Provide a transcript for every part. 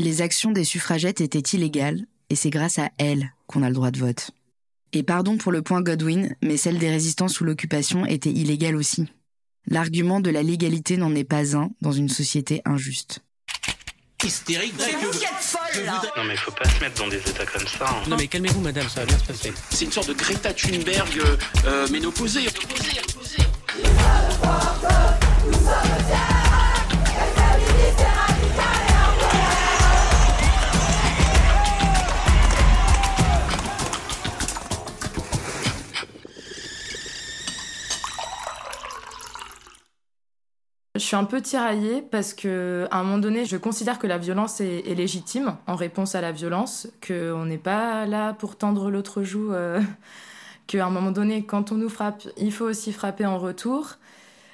Les actions des suffragettes étaient illégales, et c'est grâce à elles qu'on a le droit de vote. Et pardon pour le point Godwin, mais celle des résistants sous l'occupation était illégale aussi. L'argument de la légalité n'en est pas un dans une société injuste. Hystérique, C'est vous qui êtes folle là Non mais faut pas se mettre dans des états comme ça. hein. Non mais calmez-vous madame, ça va bien se passer. C'est une sorte de Greta Thunberg euh, euh, ménopausée. Je suis un peu tiraillée parce que à un moment donné, je considère que la violence est, légitime en réponse à la violence, qu'on n'est pas là pour tendre l'autre joue, euh, qu'à un moment donné, quand on nous frappe, il faut aussi frapper en retour.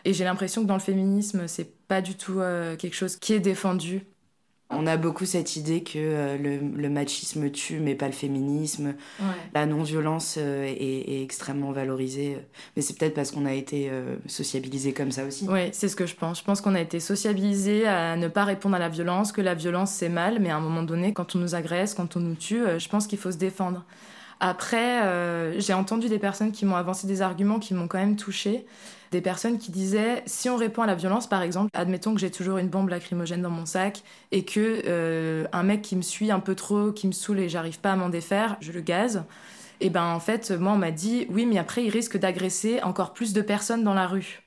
Et j'ai l'impression que dans le féminisme, c'est pas du tout euh, quelque chose qui est défendu. On a beaucoup cette idée que euh, le, le machisme tue, mais pas le féminisme. La non-violence euh, est, est extrêmement valorisée. Mais c'est peut-être parce qu'on a été euh, sociabilisé comme ça aussi. Oui, c'est ce que je pense. Je pense qu'on a été sociabilisé à ne pas répondre à la violence, que la violence c'est mal, mais à un moment donné, quand on nous agresse, quand on nous tue, je pense qu'il faut se défendre. Après, euh, j'ai entendu des personnes qui m'ont avancé des arguments qui m'ont quand même touchée. Des personnes qui disaient si on répond à la violence, par exemple, admettons que j'ai toujours une bombe lacrymogène dans mon sac et que euh, un mec qui me suit un peu trop, qui me saoule et j'arrive pas à m'en défaire, je le gaze. Et ben en fait, moi on m'a dit oui, mais après il risque d'agresser encore plus de personnes dans la rue.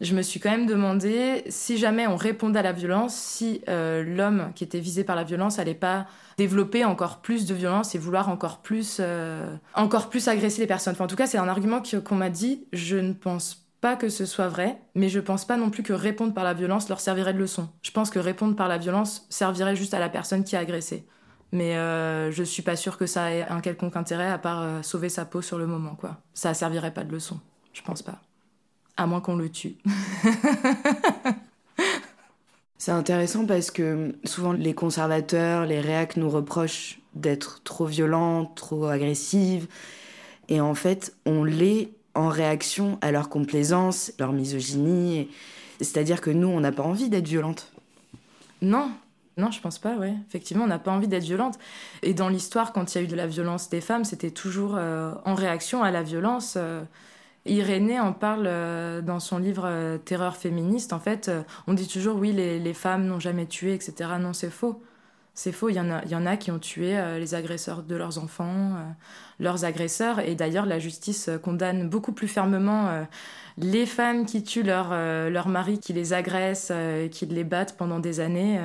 Je me suis quand même demandé si jamais on répondait à la violence, si euh, l'homme qui était visé par la violence allait pas développer encore plus de violence et vouloir encore plus, euh, encore plus agresser les personnes. En tout cas, c'est un argument qu'on m'a dit. Je ne pense pas que ce soit vrai, mais je pense pas non plus que répondre par la violence leur servirait de leçon. Je pense que répondre par la violence servirait juste à la personne qui a agressé. Mais euh, je suis pas sûre que ça ait un quelconque intérêt à part euh, sauver sa peau sur le moment, quoi. Ça servirait pas de leçon. Je pense pas. À moins qu'on le tue. C'est intéressant parce que souvent les conservateurs, les réacs nous reprochent d'être trop violentes, trop agressives. Et en fait, on l'est en réaction à leur complaisance, leur misogynie. C'est-à-dire que nous, on n'a pas envie d'être violentes. Non, non, je pense pas, ouais. Effectivement, on n'a pas envie d'être violente. Et dans l'histoire, quand il y a eu de la violence des femmes, c'était toujours euh, en réaction à la violence. euh. Irénée en parle euh, dans son livre euh, Terreur féministe. En fait, euh, on dit toujours oui, les, femmes n'ont jamais tué, etc. Non, c'est faux. C'est faux. Il y en a, il y en a qui ont tué les agresseurs de leurs enfants, leurs agresseurs. Et d'ailleurs, la justice condamne beaucoup plus fermement les femmes qui tuent leur, euh, leur mari, qui les agressent, qui les battent pendant des années,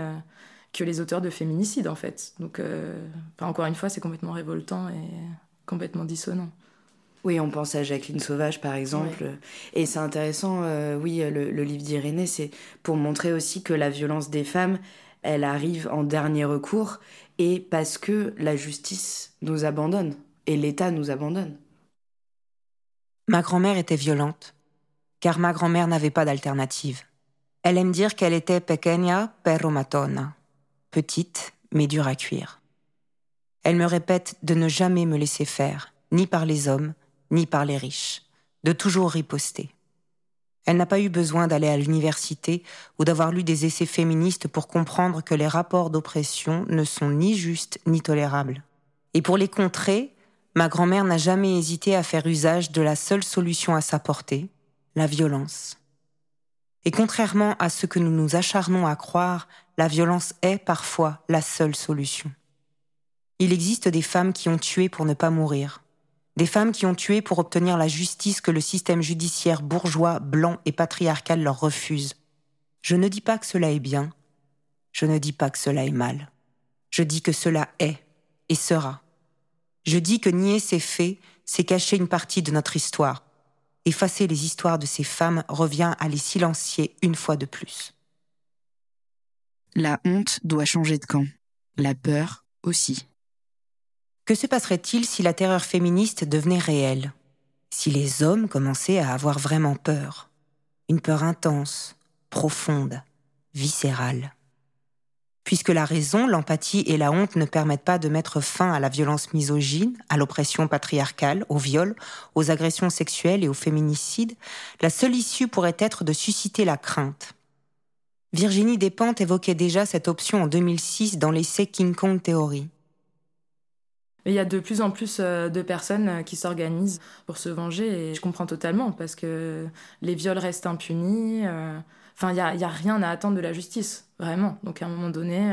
que les auteurs de féminicide, en fait. Donc, encore une fois, c'est complètement révoltant et complètement dissonant. Oui, on pense à Jacqueline Sauvage, par exemple. Et c'est intéressant, euh, oui, le, le livre d'Irénée, c'est pour montrer aussi que la violence des femmes, elle arrive en dernier recours et parce que la justice nous abandonne et l'État nous abandonne. Ma grand-mère était violente, car ma grand-mère n'avait pas d'alternative. Elle aime dire qu'elle était pequeña pero matona, petite mais dure à cuire. Elle me répète de ne jamais me laisser faire, ni par les hommes, ni par les riches, de toujours riposter. Elle n'a pas eu besoin d'aller à l'université ou d'avoir lu des essais féministes pour comprendre que les rapports d'oppression ne sont ni justes ni tolérables. Et pour les contrer, ma grand-mère n'a jamais hésité à faire usage de la seule solution à sa portée, la violence. Et contrairement à ce que nous nous acharnons à croire, la violence est parfois la seule solution. Il existe des femmes qui ont tué pour ne pas mourir, des femmes qui ont tué pour obtenir la justice que le système judiciaire bourgeois, blanc et patriarcal leur refuse. Je ne dis pas que cela est bien, je ne dis pas que cela est mal. Je dis que cela est et sera. Je dis que nier ces faits, c'est cacher une partie de notre histoire. Effacer les histoires de ces femmes revient à les silencier une fois de plus. La honte doit changer de camp. La peur aussi. Que se passerait-il si la terreur féministe devenait réelle? Si les hommes commençaient à avoir vraiment peur? Une peur intense, profonde, viscérale. Puisque la raison, l'empathie et la honte ne permettent pas de mettre fin à la violence misogyne, à l'oppression patriarcale, au viol, aux agressions sexuelles et au féminicide, la seule issue pourrait être de susciter la crainte. Virginie Despentes évoquait déjà cette option en 2006 dans l'essai King Kong Theory. Il y a de plus en plus euh, de personnes euh, qui s'organisent pour se venger et je comprends totalement parce que les viols restent impunis. Euh, enfin, il n'y a, a, rien à attendre de la justice, vraiment. Donc à un moment donné...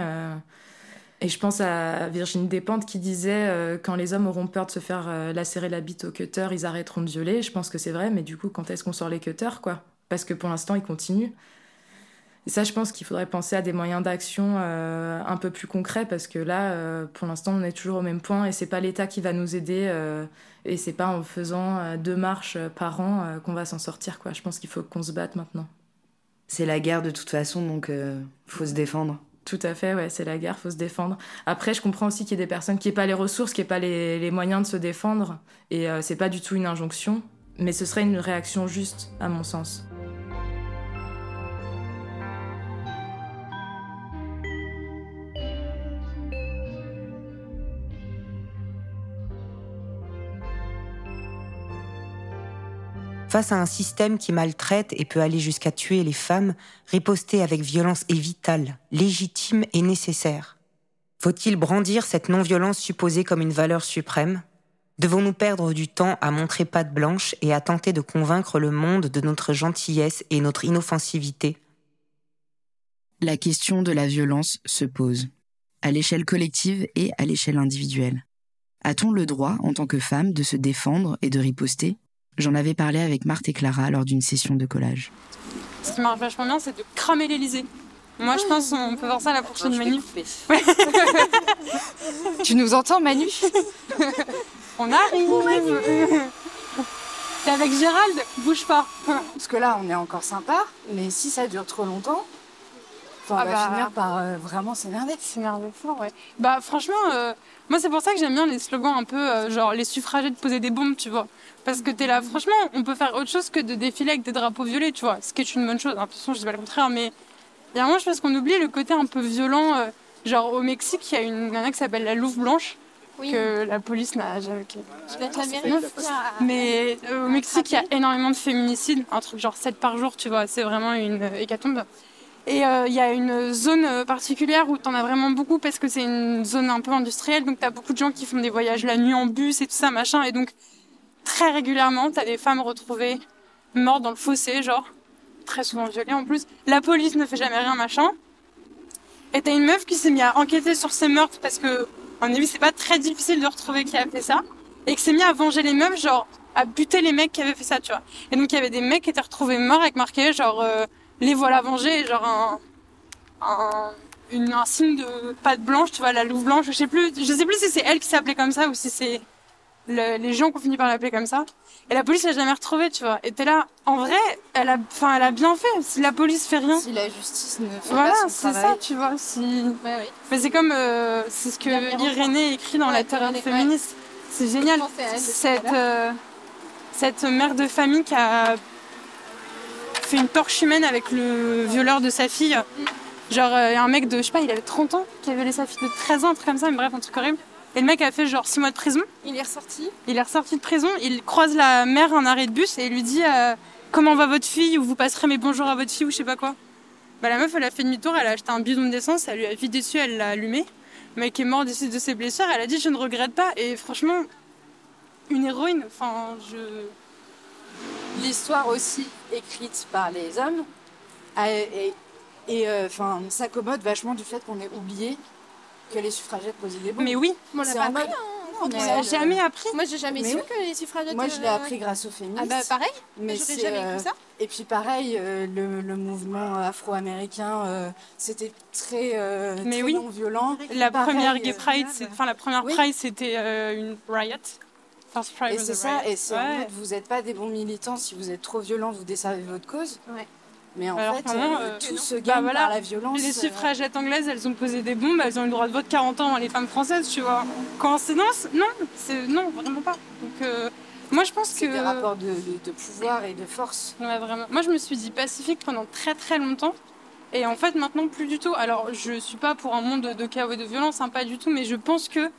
Et je pense à Virginie Despentes qui disait quand les hommes auront peur de se faire lacérer la bite au cutter, ils arrêteront de violer. Je pense que c'est vrai, mais du coup, quand est-ce qu'on sort les cutters, quoi? Parce que pour l'instant, ils continuent. Et ça, je pense qu'il faudrait penser à des moyens d'action euh, un peu plus concrets parce que là, euh, pour l'instant, on est toujours au même point et c'est pas l'État qui va nous aider euh, et c'est pas en faisant deux marches par an qu'on va s'en sortir. Quoi. Je pense qu'il faut qu'on se batte maintenant. C'est la guerre de toute façon, donc faut se défendre. Tout à fait, ouais, c'est la guerre, faut se défendre. Après, je comprends aussi qu'il y ait des personnes qui n'aient pas les ressources, qui n'aient pas les, les, moyens de se défendre et c'est pas du tout une injonction, mais ce serait une réaction juste, à mon sens. Face à un système qui maltraite et peut aller jusqu'à tuer les femmes, riposter avec violence est vital, légitime et nécessaire. Faut-il brandir cette non-violence supposée comme une valeur suprême? Devons-nous perdre du temps à montrer patte blanche et à tenter de convaincre le monde de notre gentillesse et notre inoffensivité? La question de la violence se pose, à l'échelle collective et à l'échelle individuelle. A-t-on le droit, en tant que femme, de se défendre et de riposter? J'en avais parlé avec Marthe et Clara lors d'une session de collage. Ce qui marche vachement bien, c'est de cramer l'Elysée. Moi, je pense qu'on peut voir ça à la prochaine. Ouais. tu nous entends, Manu On arrive T'es avec Gérald? Bouge pas Parce que là, on est encore sympa, mais si ça dure trop longtemps, on ah va bah... finir par euh, vraiment s'énerver. S'énerver fort, ouais. Bah, franchement, euh, moi, c'est pour ça que j'aime bien les slogans un peu euh, genre les suffragettes poser des bombes, tu vois. Parce que t'es là, franchement, on peut faire autre chose que de défiler avec des drapeaux violets, tu vois. Ce qui est une bonne chose. De toute façon, je dis pas le contraire, mais il y a un moment, je pense qu'on oublie le côté un peu violent. Euh, genre, au Mexique, il y a une nana qui s'appelle la Louve Blanche. Oui. Que la police n'a jamais. Mais euh, au Mexique, il y a énormément de féminicides, un truc genre 7 par jour, tu vois. C'est vraiment une hécatombe. Et il euh, y a une zone particulière où t'en as vraiment beaucoup parce que c'est une zone un peu industrielle, donc t'as beaucoup de gens qui font des voyages la nuit en bus et tout ça, machin. Et donc, très régulièrement, t'as des femmes retrouvées mortes dans le fossé, genre, très souvent violées en plus. La police ne fait jamais rien, machin. Et t'as une meuf qui s'est mise à enquêter sur ces meurtres parce que, en effet, c'est pas très difficile de retrouver qui a fait ça. Et qui s'est mis à venger les meufs, genre, à buter les mecs qui avaient fait ça, tu vois. Et donc, il y avait des mecs qui étaient retrouvés morts avec marqué, genre, euh, les voilà vengés, genre un, un, une, un signe de pâte blanche, tu vois, la louve blanche. Je sais plus, je sais plus si c'est elle qui s'appelait comme ça ou si c'est le, les gens qui ont fini par l'appeler comme ça. Et la police l'a jamais retrouvé, tu vois. Et t'es là, en vrai, elle a, enfin, elle a bien fait. Si la police fait rien. Si la justice ne fait voilà, pas son c'est ça, tu vois. Si. Ouais, oui. Mais c'est comme, euh, c'est ce que Irénée écrit dans Ouais, la terreur féministe. C'est génial. Cette, voilà. euh, cette mère de famille qui a fait une torche humaine avec le violeur de sa fille. Genre, euh, un mec de, je sais pas, il avait 30 ans, qui a violé sa fille de 13 ans, un truc comme ça, mais bref, un truc horrible. Et le mec a fait genre 6 mois de prison. Il est ressorti. Il est ressorti de prison, il croise la mère à un arrêt de bus et il lui dit euh, Comment va votre fille Ou vous passerez mes bonjours à votre fille ou je sais pas quoi. Bah, la meuf, elle a fait demi-tour, elle a acheté un bidon d'essence, elle lui a vidé dessus, elle l'a allumé. Le mec est mort suites de ses blessures, elle a dit Je ne regrette pas. Et franchement, une héroïne, enfin, je. L'histoire aussi écrite par les hommes et, euh, enfin s'accommode vachement du fait qu'on ait oublié que les suffragettes posaient des bombes. Mais oui, On l'a pas en appris, mode- hein, On quand a on- j'ai jamais appris. Moi, j'ai jamais Mais su oui. que les suffragettes. Moi, je l'ai euh, appris grâce aux féministes. Ah bah pareil, mais j'aurais jamais euh, cru ça. Et puis pareil, euh, le, le mouvement afro-américain, euh, c'était très, euh, Mais très oui. non violent. La Pareil, première euh, Gay Pride, enfin la première Oui. Pride, c'était euh, une riot. Et c'est ça, et c'est en mode, vous n'êtes pas des bons militants si vous êtes trop violents, vous desservez votre cause. Ouais. Mais en Alors fait, euh, euh, tout se bah gagne voilà. par la violence. Les euh, suffragettes anglaises, elles ont posé des bombes, elles ont eu le droit de vote 40 ans avant les femmes françaises, tu vois. Coïncidence? Non, c'est non, vraiment pas. Donc euh, moi je pense C'est que des rapports de, de- de pouvoir et de force. Ouais, vraiment. Moi je me suis dit pacifique pendant très très longtemps. Et en fait maintenant plus du tout. Alors je suis pas pour un monde de chaos et de violence, hein, pas du tout, mais je pense que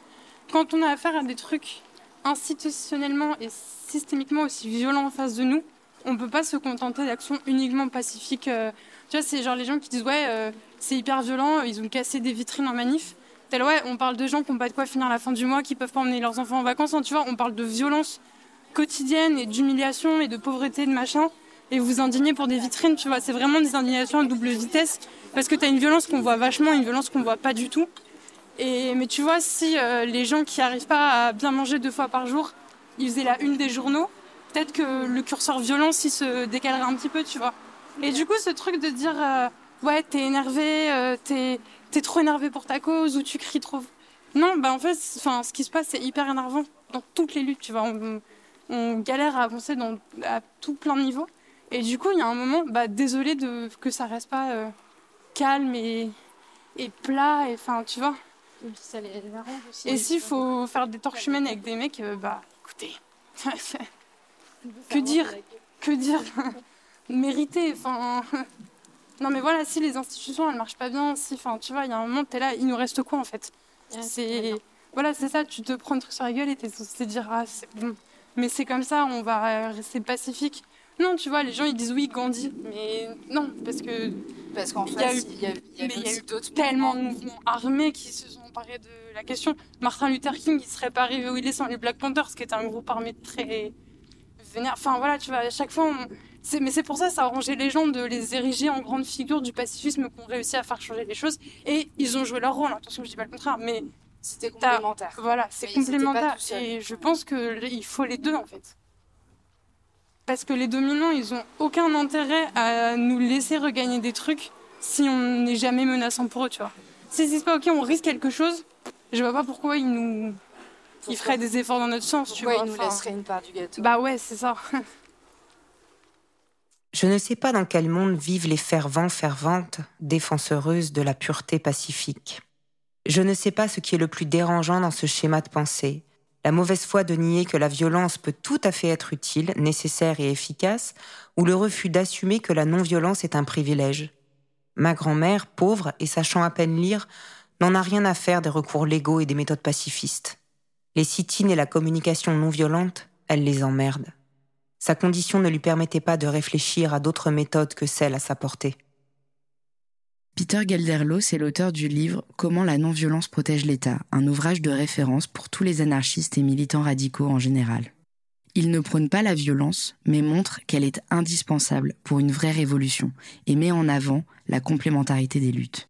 quand on a affaire à des trucs institutionnellement et systémiquement aussi violents en face de nous, on peut pas se contenter d'actions uniquement pacifiques. euh. tu vois, c'est genre les gens qui disent ouais, euh, c'est hyper violent, ils ont cassé des vitrines en manif. Tel ouais, on parle de gens qui n'ont pas de quoi finir la fin du mois, qui peuvent pas emmener leurs enfants en vacances. hein, tu vois, on parle de violence quotidienne et d'humiliation et de pauvreté, de machin. Et vous vous indignez pour des vitrines, tu vois. C'est vraiment des indignations à double vitesse. Parce que tu as une violence qu'on voit vachement, une violence qu'on voit pas du tout. Mais tu vois, si euh, les gens qui n'arrivent pas à bien manger deux fois par jour, ils faisaient la une des journaux, peut-être que le curseur violence, il se décalerait un petit peu, tu vois. Et du coup, ce truc de dire, euh, ouais, t'es énervé, euh, t'es es trop énervé pour ta cause, ou tu cries trop. Non, bah en fait, enfin, ce qui se passe, c'est hyper énervant dans toutes les luttes, tu vois. On, galère à avancer dans, à tout plein de niveaux. Et du coup, il y a un moment, bah, désolé que ça reste pas calme et, et plat, et enfin, tu vois. Ça les arrange aussi. Et s'il faut faire des torches humaines avec des mecs, euh, bah écoutez, que dire Que dire Mériter, enfin. Non mais voilà, si les institutions elles marchent pas bien, si, enfin tu vois, il y a un moment, t'es là, il nous reste quoi en fait? C'est. Voilà, c'est ça, tu te prends un truc sur la gueule et t'es censé dire, ah c'est bon. Mais c'est comme ça, on va rester pacifique. Non, tu vois, les gens ils disent oui, Gandhi, mais non, parce que Parce qu'en il y a face, eu- il y a, y eu tellement de mouvements. armés qui se sont emparés de la question. Martin Luther King, il serait pas arrivé où il est sans les Black Panthers, qui était un groupe armé très vénère. Enfin voilà, tu vois, à chaque fois, on- mais c'est pour ça, ça a arrangé les gens de les ériger en grandes figures du pacifisme qui ont réussi à faire changer les choses. Et ils ont joué leur rôle, attention, je dis pas le contraire, mais C'était complémentaire. voilà, c'est complémentaire. Et je pense qu'il faut les deux en fait. Parce que les dominants, ils ont aucun intérêt à nous laisser regagner des trucs si on n'est jamais menaçant pour eux, tu vois. Si c'est pas ok, on risque quelque chose, je vois pas pourquoi ils nous. Ils feraient des efforts dans notre sens, tu vois. ils nous enfin. laisseraient une part du gâteau? Bah ouais, c'est ça. Je ne sais pas dans quel monde vivent les fervents ferventes défenseureuses de la pureté pacifique. Je ne sais pas ce qui est le plus dérangeant dans ce schéma de pensée, la mauvaise foi de nier que la violence peut tout à fait être utile, nécessaire et efficace, ou le refus d'assumer que la non-violence est un privilège. Ma grand-mère, pauvre et sachant à peine lire, n'en a rien à faire des recours légaux et des méthodes pacifistes. Les sit-ins et la communication non violente, elle les emmerde. Sa condition ne lui permettait pas de réfléchir à d'autres méthodes que celles à sa portée. Peter Gelderlos est l'auteur du livre Comment la non-violence protège l'État, un ouvrage de référence pour tous les anarchistes et militants radicaux en général. Il ne prône pas la violence, mais montre qu'elle est indispensable pour une vraie révolution et met en avant la complémentarité des luttes.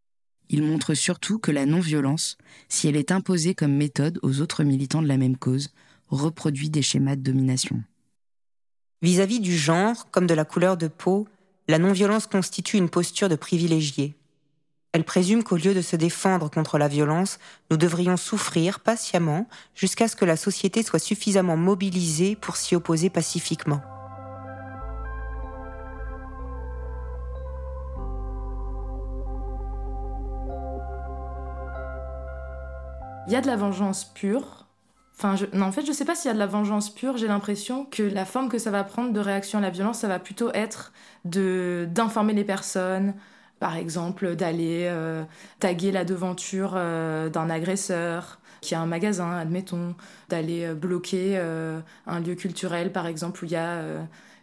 Il montre surtout que la non-violence, si elle est imposée comme méthode aux autres militants de la même cause, reproduit des schémas de domination. Vis-à-vis du genre, comme de la couleur de peau, la non-violence constitue une posture de privilégié. Elle présume qu'au lieu de se défendre contre la violence, nous devrions souffrir patiemment jusqu'à ce que la société soit suffisamment mobilisée pour s'y opposer pacifiquement. Il y a de la vengeance pure. Enfin, je... non, en fait, je sais pas s'il y a de la vengeance pure. J'ai l'impression que la forme que ça va prendre de réaction à la violence, ça va plutôt être d'informer les personnes, par exemple, d'aller euh, taguer la devanture euh, d'un agresseur qui a un magasin, admettons, d'aller euh, bloquer un lieu culturel, par exemple, où il y a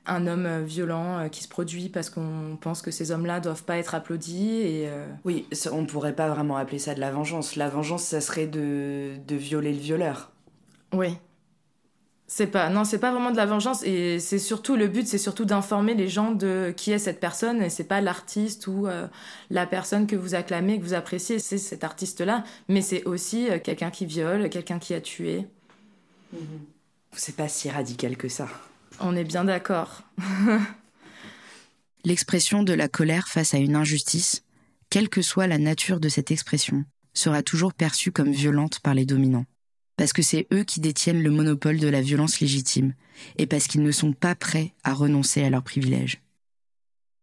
un homme violent qui se produit parce qu'on pense que ces hommes-là doivent pas être applaudis et euh, Oui, on pourrait pas vraiment appeler ça de la vengeance. La vengeance, ça serait de, de violer le violeur. Oui. C'est pas non, c'est pas vraiment de la vengeance et c'est surtout le but, c'est surtout d'informer les gens de qui est cette personne et c'est pas l'artiste ou euh, la personne que vous acclamez, que vous appréciez, c'est cet artiste-là, mais c'est aussi euh, quelqu'un qui viole, quelqu'un qui a tué. C'est pas si radical que ça. On est bien d'accord. L'expression de la colère face à une injustice, quelle que soit la nature de cette expression, sera toujours perçue comme violente par les dominants. Parce que c'est eux qui détiennent le monopole de la violence légitime, et parce qu'ils ne sont pas prêts à renoncer à leurs privilèges.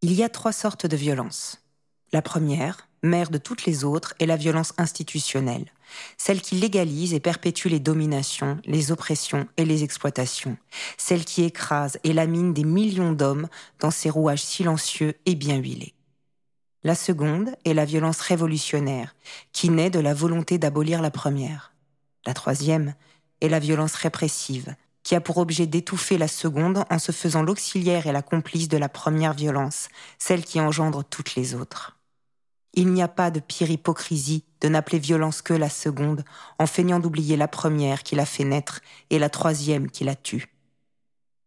Il y a trois sortes de violence. La première, mère de toutes les autres, est la violence institutionnelle, celle qui légalise et perpétue les dominations, les oppressions et les exploitations, celle qui écrase et lamine des millions d'hommes dans ses rouages silencieux et bien huilés. La seconde est la violence révolutionnaire, qui naît de la volonté d'abolir la première. La troisième est la violence répressive, qui a pour objet d'étouffer la seconde en se faisant l'auxiliaire et la complice de la première violence, celle qui engendre toutes les autres. Il n'y a pas de pire hypocrisie de n'appeler violence que la seconde, en feignant d'oublier la première qui l'a fait naître et la troisième qui la tue.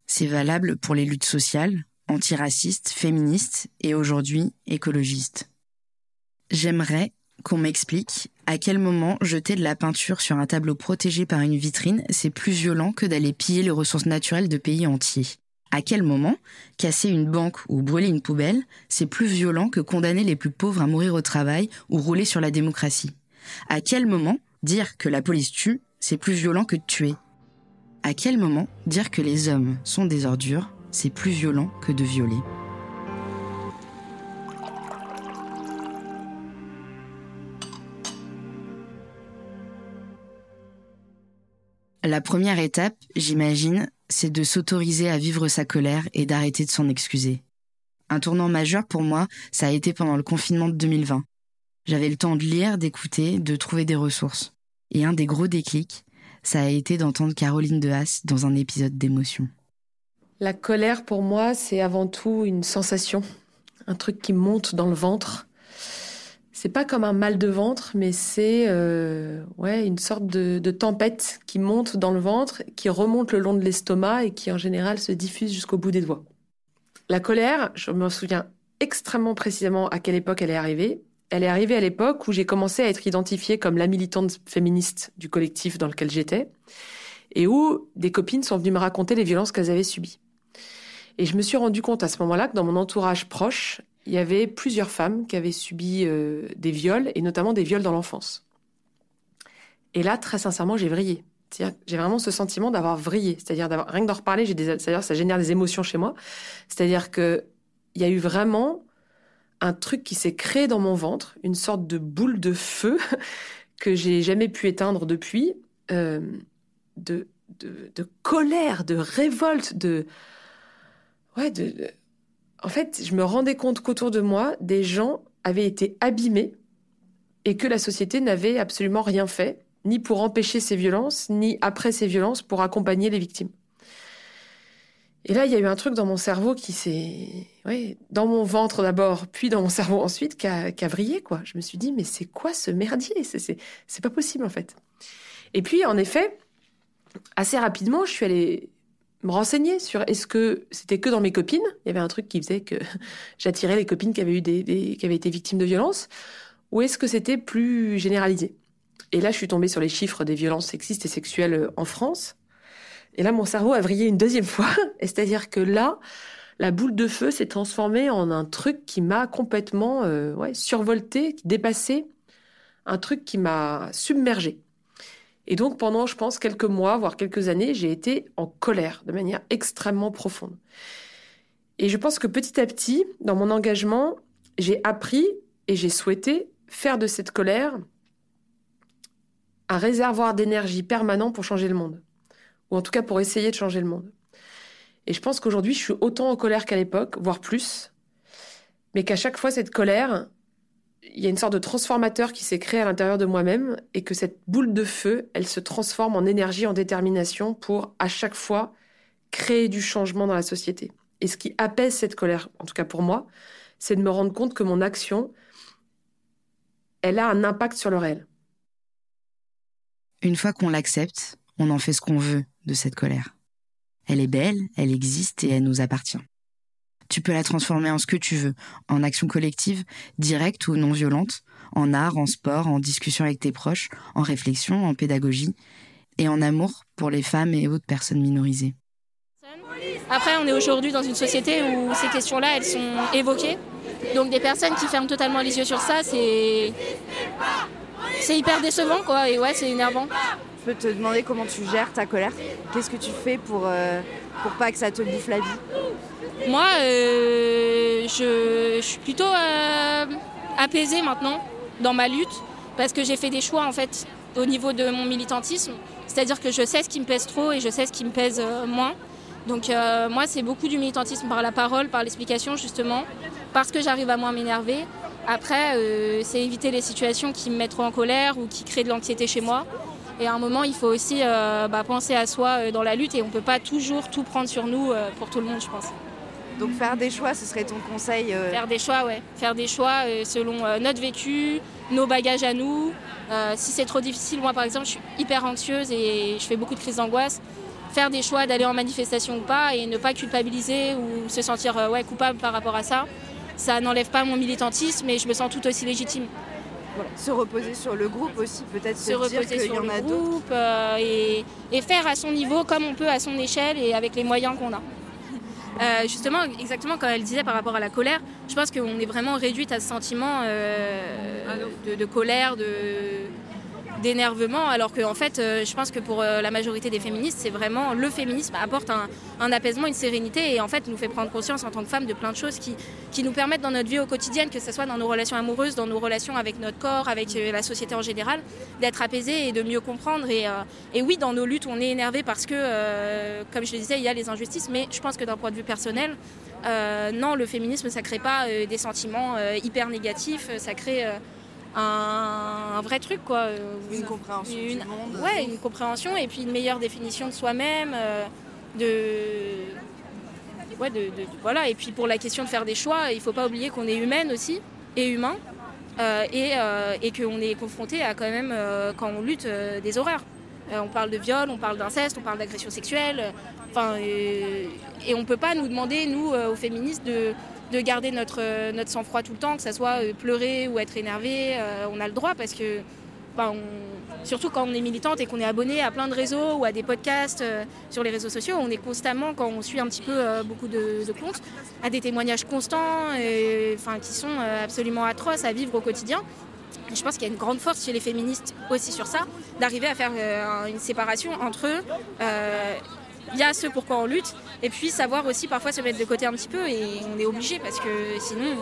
C'est valable pour les luttes sociales, antiracistes, féministes et aujourd'hui écologistes. J'aimerais qu'on m'explique à quel moment jeter de la peinture sur un tableau protégé par une vitrine, c'est plus violent que d'aller piller les ressources naturelles de pays entiers. À quel moment casser une banque ou brûler une poubelle, c'est plus violent que condamner les plus pauvres à mourir au travail ou rouler sur la démocratie? À quel moment dire que la police tue, c'est plus violent que de tuer? À quel moment dire que les hommes sont des ordures, c'est plus violent que de violer? La première étape, j'imagine, c'est de s'autoriser à vivre sa colère et d'arrêter de s'en excuser. Un tournant majeur pour moi, ça a été pendant le confinement de 2020. J'avais le temps de lire, d'écouter, de trouver des ressources. Et un des gros déclics, ça a été d'entendre Caroline de Haas dans un épisode d'émotion. La colère, pour moi, c'est avant tout une sensation, un truc qui monte dans le ventre c'est pas comme un mal de ventre, mais c'est euh, ouais une sorte de, tempête qui monte dans le ventre, qui remonte le long de l'estomac et qui en général se diffuse jusqu'au bout des doigts. La colère, je me souviens extrêmement précisément à quelle époque elle est arrivée. Elle est arrivée à l'époque où j'ai commencé à être identifiée comme la militante féministe du collectif dans lequel j'étais, et où des copines sont venues me raconter les violences qu'elles avaient subies. Et je me suis rendu compte à ce moment-là que dans mon entourage proche, il y avait plusieurs femmes qui avaient subi euh, des viols, et notamment des viols dans l'enfance. Et là, très sincèrement, j'ai vrillé. J'ai vraiment ce sentiment d'avoir vrillé. C'est-à-dire, rien que d'en reparler, j'ai des, ça génère des émotions chez moi. C'est-à-dire qu'il y a eu vraiment un truc qui s'est créé dans mon ventre, une sorte de boule de feu que j'ai jamais pu éteindre depuis, euh, de, de, de, colère, de révolte, de, ouais, de, en fait, je me rendais compte qu'autour de moi, des gens avaient été abîmés et que la société n'avait absolument rien fait, ni pour empêcher ces violences, ni après ces violences pour accompagner les victimes. Et là, il y a eu un truc dans mon cerveau qui s'est, oui, dans mon ventre d'abord, puis dans mon cerveau ensuite, qui a, qui a vrillé, quoi. Je me suis dit, mais c'est quoi ce merdier? C'est pas possible, en fait. Et puis, en effet, assez rapidement, je suis allée me renseigner sur est-ce que c'était que dans mes copines. Il y avait un truc qui faisait que j'attirais les copines qui avaient eu des, qui avaient été victimes de violences, ou est-ce que c'était plus généralisé? Et là, je suis tombée sur les chiffres des violences sexistes et sexuelles en France. Et là, mon cerveau a vrillé une deuxième fois. C'est-à-dire que là, la boule de feu s'est transformée en un truc qui m'a complètement euh, ouais, survolté, dépassé, un truc qui m'a submergé. Et donc pendant, je pense, quelques mois, voire quelques années, j'ai été en colère de manière extrêmement profonde. Et je pense que petit à petit, dans mon engagement, j'ai appris et j'ai souhaité faire de cette colère un réservoir d'énergie permanent pour changer le monde. Ou en tout cas pour essayer de changer le monde. Et je pense qu'aujourd'hui, je suis autant en colère qu'à l'époque, voire plus. Mais qu'à chaque fois, cette colère, il y a une sorte de transformateur qui s'est créé à l'intérieur de moi-même et que cette boule de feu, elle se transforme en énergie, en détermination pour à chaque fois créer du changement dans la société. Et ce qui apaise cette colère, en tout cas pour moi, c'est de me rendre compte que mon action, elle a un impact sur le réel. Une fois qu'on l'accepte, on en fait ce qu'on veut de cette colère. Elle est belle, elle existe et elle nous appartient tu peux la transformer en ce que tu veux, en action collective, directe ou non violente, en art, en sport, en discussion avec tes proches, en réflexion, en pédagogie, et en amour pour les femmes et autres personnes minorisées. Après, on est aujourd'hui dans une société où ces questions-là, elles sont évoquées. Donc des personnes qui ferment totalement les yeux sur ça, c'est c'est hyper décevant, quoi. Et ouais, c'est énervant. Je peux te demander comment tu gères ta colère Qu'est-ce que tu fais pour, euh, pour pas que ça te bouffe la vie? Moi, euh, je, suis plutôt euh, apaisée maintenant dans ma lutte parce que j'ai fait des choix en fait au niveau de mon militantisme. C'est-à-dire que je sais ce qui me pèse trop et je sais ce qui me pèse moins. Donc moi, c'est beaucoup du militantisme par la parole, par l'explication justement, parce que j'arrive à moins m'énerver. Après, c'est éviter les situations qui me mettent trop en colère ou qui créent de l'anxiété chez moi. Et à un moment, il faut aussi bah, penser à soi dans la lutte et on ne peut pas toujours tout prendre sur nous pour tout le monde, je pense. Donc faire des choix, ce serait ton conseil Faire des choix, ouais. Faire des choix selon notre vécu, nos bagages à nous. si c'est trop difficile, moi par exemple, je suis hyper anxieuse et je fais beaucoup de crises d'angoisse faire des choix d'aller en manifestation ou pas et ne pas culpabiliser ou se sentir euh, ouais, coupable par rapport à ça. Ça n'enlève pas mon militantisme mais je me sens tout aussi légitime. Se reposer sur le groupe aussi, peut-être se, reposer sur y en le a groupe euh, et, et, faire à son niveau comme on peut, à son échelle et avec les moyens qu'on a. Euh, justement, exactement comme elle disait par rapport à la colère, je pense qu'on est vraiment réduite à ce sentiment de, de, colère, de, d'énervement, alors que en fait, euh, je pense que pour euh, la majorité des féministes, c'est vraiment le féminisme apporte un, apaisement, une sérénité, et en fait nous fait prendre conscience en tant que femmes de plein de choses qui, qui nous permettent dans notre vie au quotidien, que ce soit dans nos relations amoureuses, dans nos relations avec notre corps, avec euh, la société en général, d'être apaisées et de mieux comprendre. Et, et, oui, dans nos luttes, on est énervé parce que, comme je le disais, il y a les injustices, mais je pense que d'un point de vue personnel, non, le féminisme, ça crée pas des sentiments hyper négatifs, ça crée un, vrai truc quoi. Une compréhension du monde. Ouais, une compréhension et puis une meilleure définition de soi-même, euh, de... Ouais, de, voilà. Et puis pour la question de faire des choix, il ne faut pas oublier qu'on est humaine aussi et humain euh, et, euh, et qu'on est confronté à quand même quand on lutte des horreurs. on parle de viol, on parle d'inceste, on parle d'agression sexuelle. Enfin, et, et on peut pas nous demander nous aux féministes de de garder notre, notre sang-froid tout le temps, que ce soit euh, pleurer ou être énervé. Euh, on a le droit parce que, bah, surtout quand on est militante et qu'on est abonné à plein de réseaux ou à des podcasts euh, sur les réseaux sociaux, on est constamment, quand on suit un petit peu beaucoup de, comptes, à des témoignages constants et, enfin, qui sont absolument atroces à vivre au quotidien. je pense qu'il y a une grande force chez les féministes aussi sur ça, d'arriver à faire une séparation entre il y a ce pourquoi on lutte, et puis savoir aussi parfois se mettre de côté un petit peu, et on est obligé parce que sinon,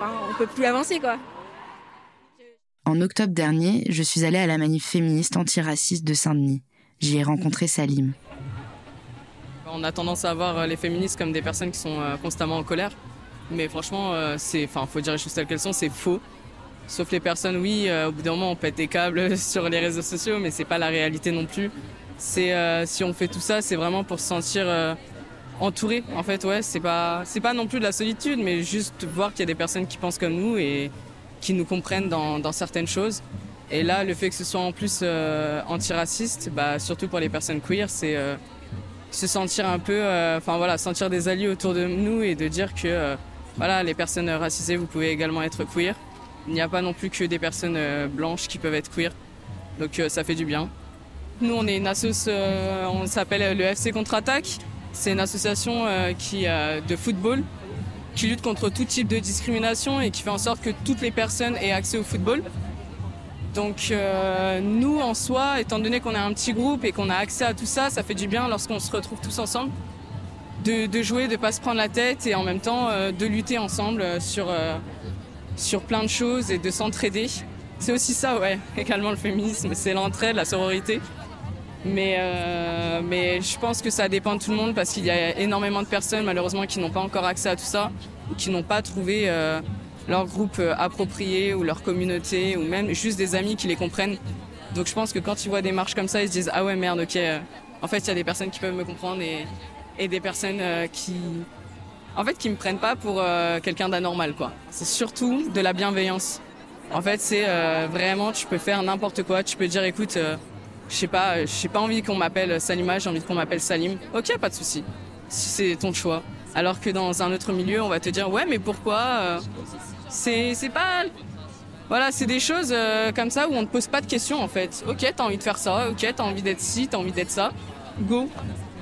on ne peut plus avancer quoi. En octobre dernier, je suis allée à la manif féministe antiraciste de Saint-Denis. J'y ai rencontré Salim. On a tendance à voir les féministes comme des personnes qui sont euh, constamment en colère. Mais franchement, euh, c'est, enfin, faut dire les choses telles qu'elles sont, c'est faux. Sauf les personnes, oui, euh, au bout d'un moment, on pète des câbles sur les réseaux sociaux, mais c'est pas la réalité non plus. C'est euh, si on fait tout ça, c'est vraiment pour se sentir euh, entouré. En fait, ouais, c'est pas c'est pas non plus de la solitude, mais juste voir qu'il y a des personnes qui pensent comme nous et qui nous comprennent dans, certaines choses. Et là, le fait que ce soit en plus euh, antiraciste, bah, surtout pour les personnes queer, c'est se sentir un peu, enfin voilà, sentir des alliés autour de nous et de dire que voilà, les personnes racisées, vous pouvez également être queer. Il n'y a pas non plus que des personnes blanches qui peuvent être queer. Donc ça fait du bien. Nous, on est une euh, on s'appelle le FC Contre-Attaque. C'est une association euh, qui, euh, de football qui lutte contre tout type de discrimination et qui fait en sorte que toutes les personnes aient accès au football. Donc nous, en soi, étant donné qu'on est un petit groupe et qu'on a accès à tout ça, ça fait du bien lorsqu'on se retrouve tous ensemble, de, jouer, de ne pas se prendre la tête et en même temps de lutter ensemble sur, sur plein de choses et de s'entraider. C'est aussi ça, ouais, également le féminisme, c'est l'entraide, la sororité. Mais, euh, mais je pense que ça dépend de tout le monde parce qu'il y a énormément de personnes malheureusement qui n'ont pas encore accès à tout ça, ou qui n'ont pas trouvé euh, leur groupe euh, approprié ou leur communauté ou même juste des amis qui les comprennent. Donc je pense que quand ils voient des marches comme ça, ils se disent ah ouais merde ok, en fait il y a des personnes qui peuvent me comprendre et, et des personnes qui en fait qui me prennent pas pour quelqu'un d'anormal quoi. C'est surtout de la bienveillance. En fait c'est vraiment tu peux faire n'importe quoi, tu peux dire écoute je sais pas, euh, j'ai pas envie qu'on m'appelle Salima, j'ai envie qu'on m'appelle Salim. Ok, pas de souci. Si c'est ton choix. Alors que dans un autre milieu, on va te dire ouais, mais pourquoi euh, C'est c'est pas voilà, c'est des choses euh, comme ça où on ne pose pas de questions en fait. Ok, t'as envie de faire ça, ok, t'as envie d'être ci, t'as envie d'être ça. Go,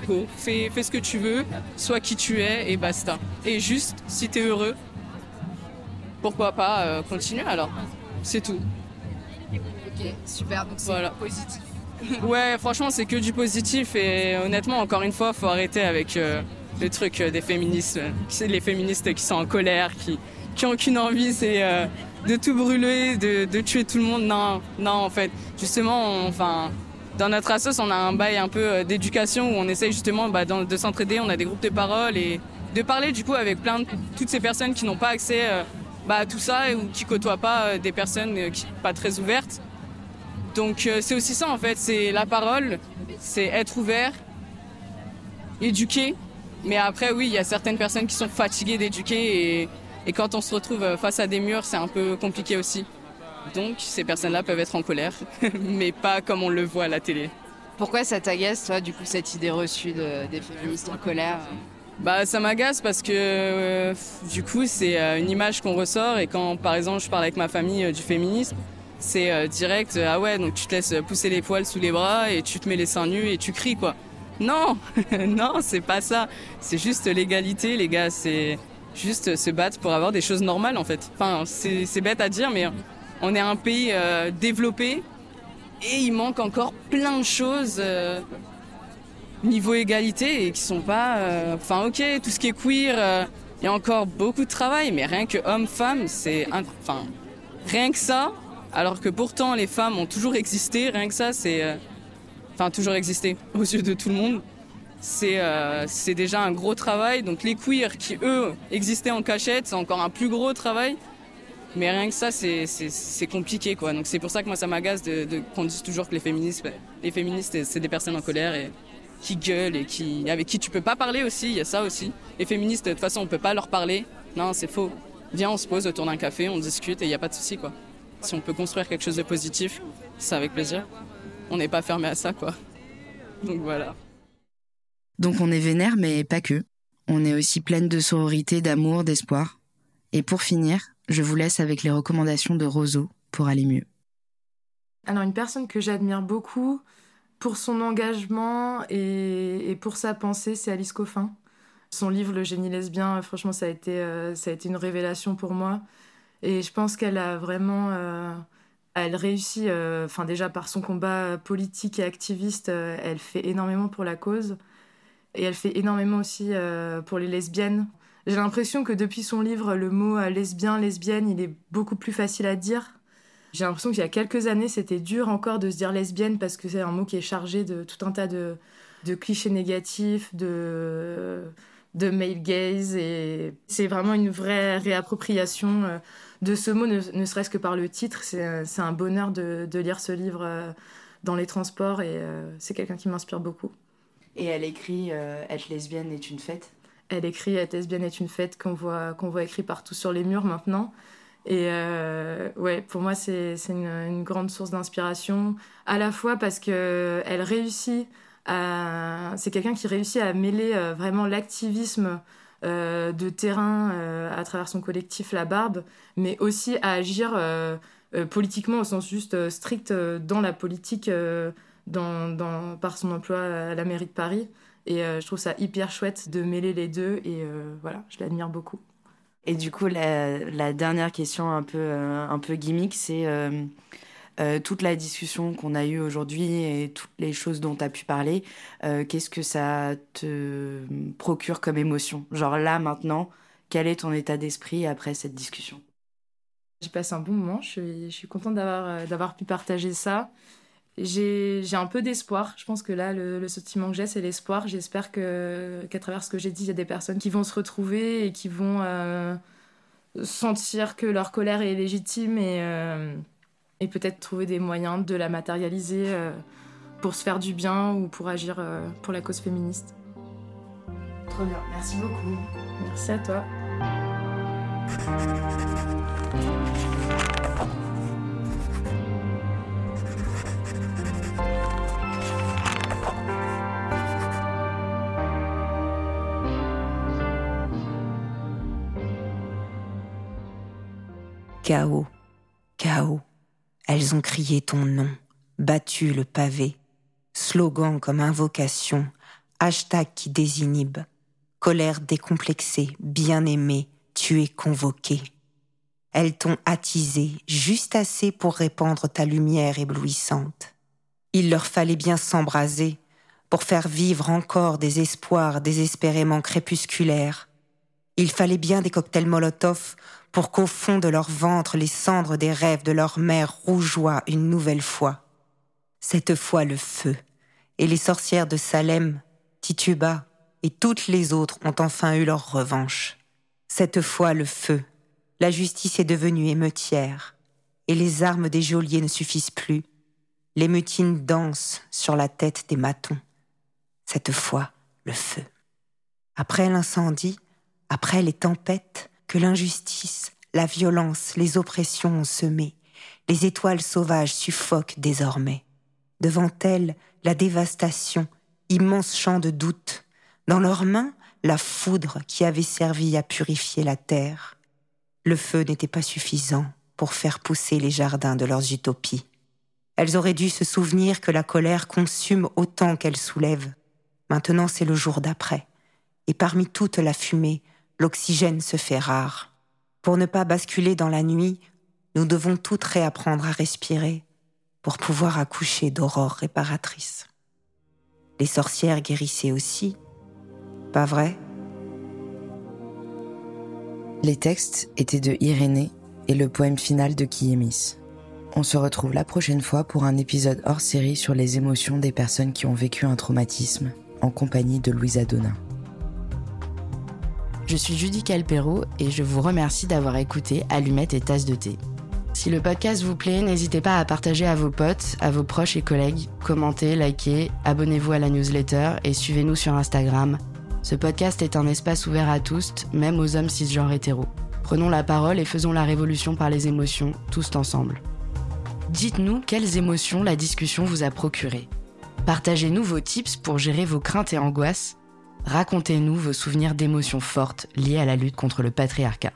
go, fais, fais ce que tu veux, sois qui tu es et basta. Et juste, si t'es heureux, pourquoi pas continuer alors. C'est tout. Ok, super, donc c'est positif. Ouais, franchement, c'est que du positif et honnêtement, encore une fois, faut arrêter avec euh, le truc euh, des féministes. C'est les féministes qui sont en colère, qui qui ont qu'une envie, euh, de tout brûler, de, de, tuer tout le monde. Non, non, en fait, justement, enfin, dans notre assos, on a un bail un peu d'éducation où on essaye justement bah, de s'entraider. On a des groupes de parole et de parler du coup avec plein de toutes ces personnes qui n'ont pas accès bah, à tout ça ou qui côtoient pas des personnes qui pas très ouvertes Donc euh, c'est aussi ça en fait, c'est la parole, c'est être ouvert, éduquer. Mais après oui, il y a certaines personnes qui sont fatiguées d'éduquer et, et quand on se retrouve face à des murs, c'est un peu compliqué aussi. Donc ces personnes-là peuvent être en colère, mais pas comme on le voit à la télé. Pourquoi ça t'agace, toi, du coup, cette idée reçue de, des féministes en colère? Bah, ça m'agace parce que euh, du coup, c'est euh, une image qu'on ressort et quand, par exemple, je parle avec ma famille euh, du féminisme, c'est direct, ah ouais, donc tu te laisses pousser les poils sous les bras et tu te mets les seins nus et tu cries, quoi. Non, non, c'est pas ça. C'est juste l'égalité, les gars. C'est juste se battre pour avoir des choses normales, en fait. Enfin, c'est bête à dire, mais on est un pays développé et il manque encore plein de choses niveau égalité et qui sont pas. Euh, enfin, ok, tout ce qui est queer, euh, il y a encore beaucoup de travail, mais rien que homme-femme, c'est. Enfin, rien que ça, alors que pourtant les femmes ont toujours existé, rien que ça, c'est. Euh, enfin, toujours existé aux yeux de tout le monde. C'est c'est déjà un gros travail. Donc les queers qui, eux, existaient en cachette, c'est encore un plus gros travail. Mais rien que ça, c'est compliqué, quoi. Donc c'est pour ça que moi, ça m'agace qu'on dise toujours que les féministes, les féministes, c'est des personnes en colère et qui gueulent et qui, avec qui tu peux pas parler aussi, il y a ça aussi. Les féministes, de toute façon, on peut pas leur parler. Non, c'est faux. Viens, on se pose autour d'un café, on discute et il n'y a pas de souci, quoi. Si on peut construire quelque chose de positif, c'est avec plaisir. On n'est pas fermé à ça, quoi. Donc voilà. Donc on est vénère, mais pas que. On est aussi pleine de sororité, d'amour, d'espoir. Et pour finir, je vous laisse avec les recommandations de Roseau pour aller mieux. Alors une personne que j'admire beaucoup, pour son engagement et, pour sa pensée, c'est Alice Coffin. Son livre Le génie lesbien, franchement, ça a été, euh, ça a été une révélation pour moi. Et je pense qu'elle a vraiment. Euh, elle réussit, euh, enfin, déjà par son combat politique et activiste, elle fait énormément pour la cause. Et elle fait énormément aussi pour les lesbiennes. J'ai l'impression que depuis son livre, le mot lesbien, lesbienne, il est beaucoup plus facile à dire. J'ai l'impression qu'il y a quelques années, c'était dur encore de se dire lesbienne parce que c'est un mot qui est chargé de tout un tas de clichés négatifs, de, de male gaze. Et c'est vraiment une vraie réappropriation euh, de ce mot, ne, serait-ce que par le titre. C'est un bonheur de, de, lire ce livre euh, dans les transports et euh, c'est quelqu'un qui m'inspire beaucoup. Et elle écrit Être lesbienne est une fête? Elle écrit Être lesbienne est une fête qu'on voit, qu'on voit écrit partout sur les murs maintenant. Et euh, ouais, pour moi, c'est une, une, grande source d'inspiration, à la fois parce que elle réussit. C'est quelqu'un qui réussit à mêler euh, vraiment l'activisme euh, de terrain euh, à travers son collectif La Barbe, mais aussi à agir politiquement au sens juste strict dans la politique par son emploi à la mairie de Paris. Et je trouve ça hyper chouette de mêler les deux et voilà, je l'admire beaucoup. Et du coup, la, dernière question un peu, un peu gimmick, c'est euh, euh, toute la discussion qu'on a eue aujourd'hui et toutes les choses dont tu as pu parler, qu'est-ce que ça te procure comme émotion? Genre là, maintenant, quel est ton état d'esprit après cette discussion? J'ai passé un bon moment, je suis, je suis contente d'avoir pu partager ça j'ai un peu d'espoir. Je pense que là, le, sentiment que j'ai, c'est l'espoir. J'espère qu'à travers ce que j'ai dit, il y a des personnes qui vont se retrouver et qui vont euh, sentir que leur colère est légitime et, euh, et peut-être trouver des moyens de la matérialiser euh, pour se faire du bien ou pour agir pour la cause féministe. Trop bien, merci beaucoup. Merci à toi. Chaos, chaos. Elles ont crié ton nom, battu le pavé. Slogan comme invocation, hashtag qui désinhibe. Colère décomplexée, bien-aimée, tu es convoqué. Elles t'ont attisé juste assez pour répandre ta lumière éblouissante. Il leur fallait bien s'embraser pour faire vivre encore des espoirs désespérément crépusculaires. Il fallait bien des cocktails Molotov pour qu'au fond de leur ventre les cendres des rêves de leur mère rougeoient une nouvelle fois. Cette fois le feu, et les sorcières de Salem, Tituba et toutes les autres ont enfin eu leur revanche. Cette fois le feu, la justice est devenue émeutière, et les armes des geôliers ne suffisent plus. les mutines dansent sur la tête des matons. Cette fois, le feu. Après l'incendie, après les tempêtes, que l'injustice, la violence, les oppressions ont semées, les étoiles sauvages suffoquent désormais. Devant elles, la dévastation, immense champ de doute. Dans leurs mains, la foudre qui avait servi à purifier la terre. Le feu n'était pas suffisant pour faire pousser les jardins de leurs utopies. Elles auraient dû se souvenir que la colère consume autant qu'elle soulève. Maintenant c'est le jour d'après. Et parmi toute la fumée, l'oxygène se fait rare. Pour ne pas basculer dans la nuit, nous devons toutes réapprendre à respirer pour pouvoir accoucher d'aurores réparatrices. Les sorcières guérissaient aussi, pas vrai? Les textes étaient de Irénée et le poème final de Kiemis. On se retrouve la prochaine fois pour un épisode hors série sur les émotions des personnes qui ont vécu un traumatisme, en compagnie de Louisa Donin. Je suis Judy Calpero et je vous remercie d'avoir écouté Allumette et Tasse de thé. Si le podcast vous plaît, n'hésitez pas à partager à vos potes, à vos proches et collègues, commentez, likez, abonnez-vous à la newsletter et suivez-nous sur Instagram. Ce podcast est un espace ouvert à tous, même aux hommes cisgenres hétéros. Prenons la parole et faisons la révolution par les émotions, tous ensemble. Dites-nous quelles émotions la discussion vous a procuré. Partagez-nous vos tips pour gérer vos craintes et angoisses. Racontez-nous vos souvenirs d'émotions fortes liées à la lutte contre le patriarcat.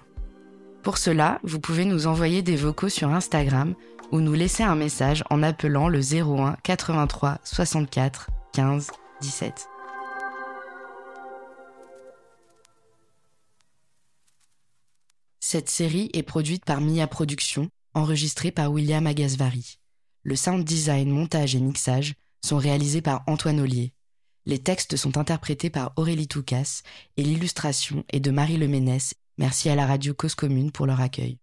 Pour cela, vous pouvez nous envoyer des vocaux sur Instagram ou nous laisser un message en appelant le 01 83 64 15 17. Cette série est produite par Mia Productions, enregistrée par William Agasvari. Le sound design, montage et mixage sont réalisés par Antoine Ollier. Les textes sont interprétés par Aurélie Toucas et l'illustration est de Marie Leménès Merci à la radio Cause Commune pour leur accueil.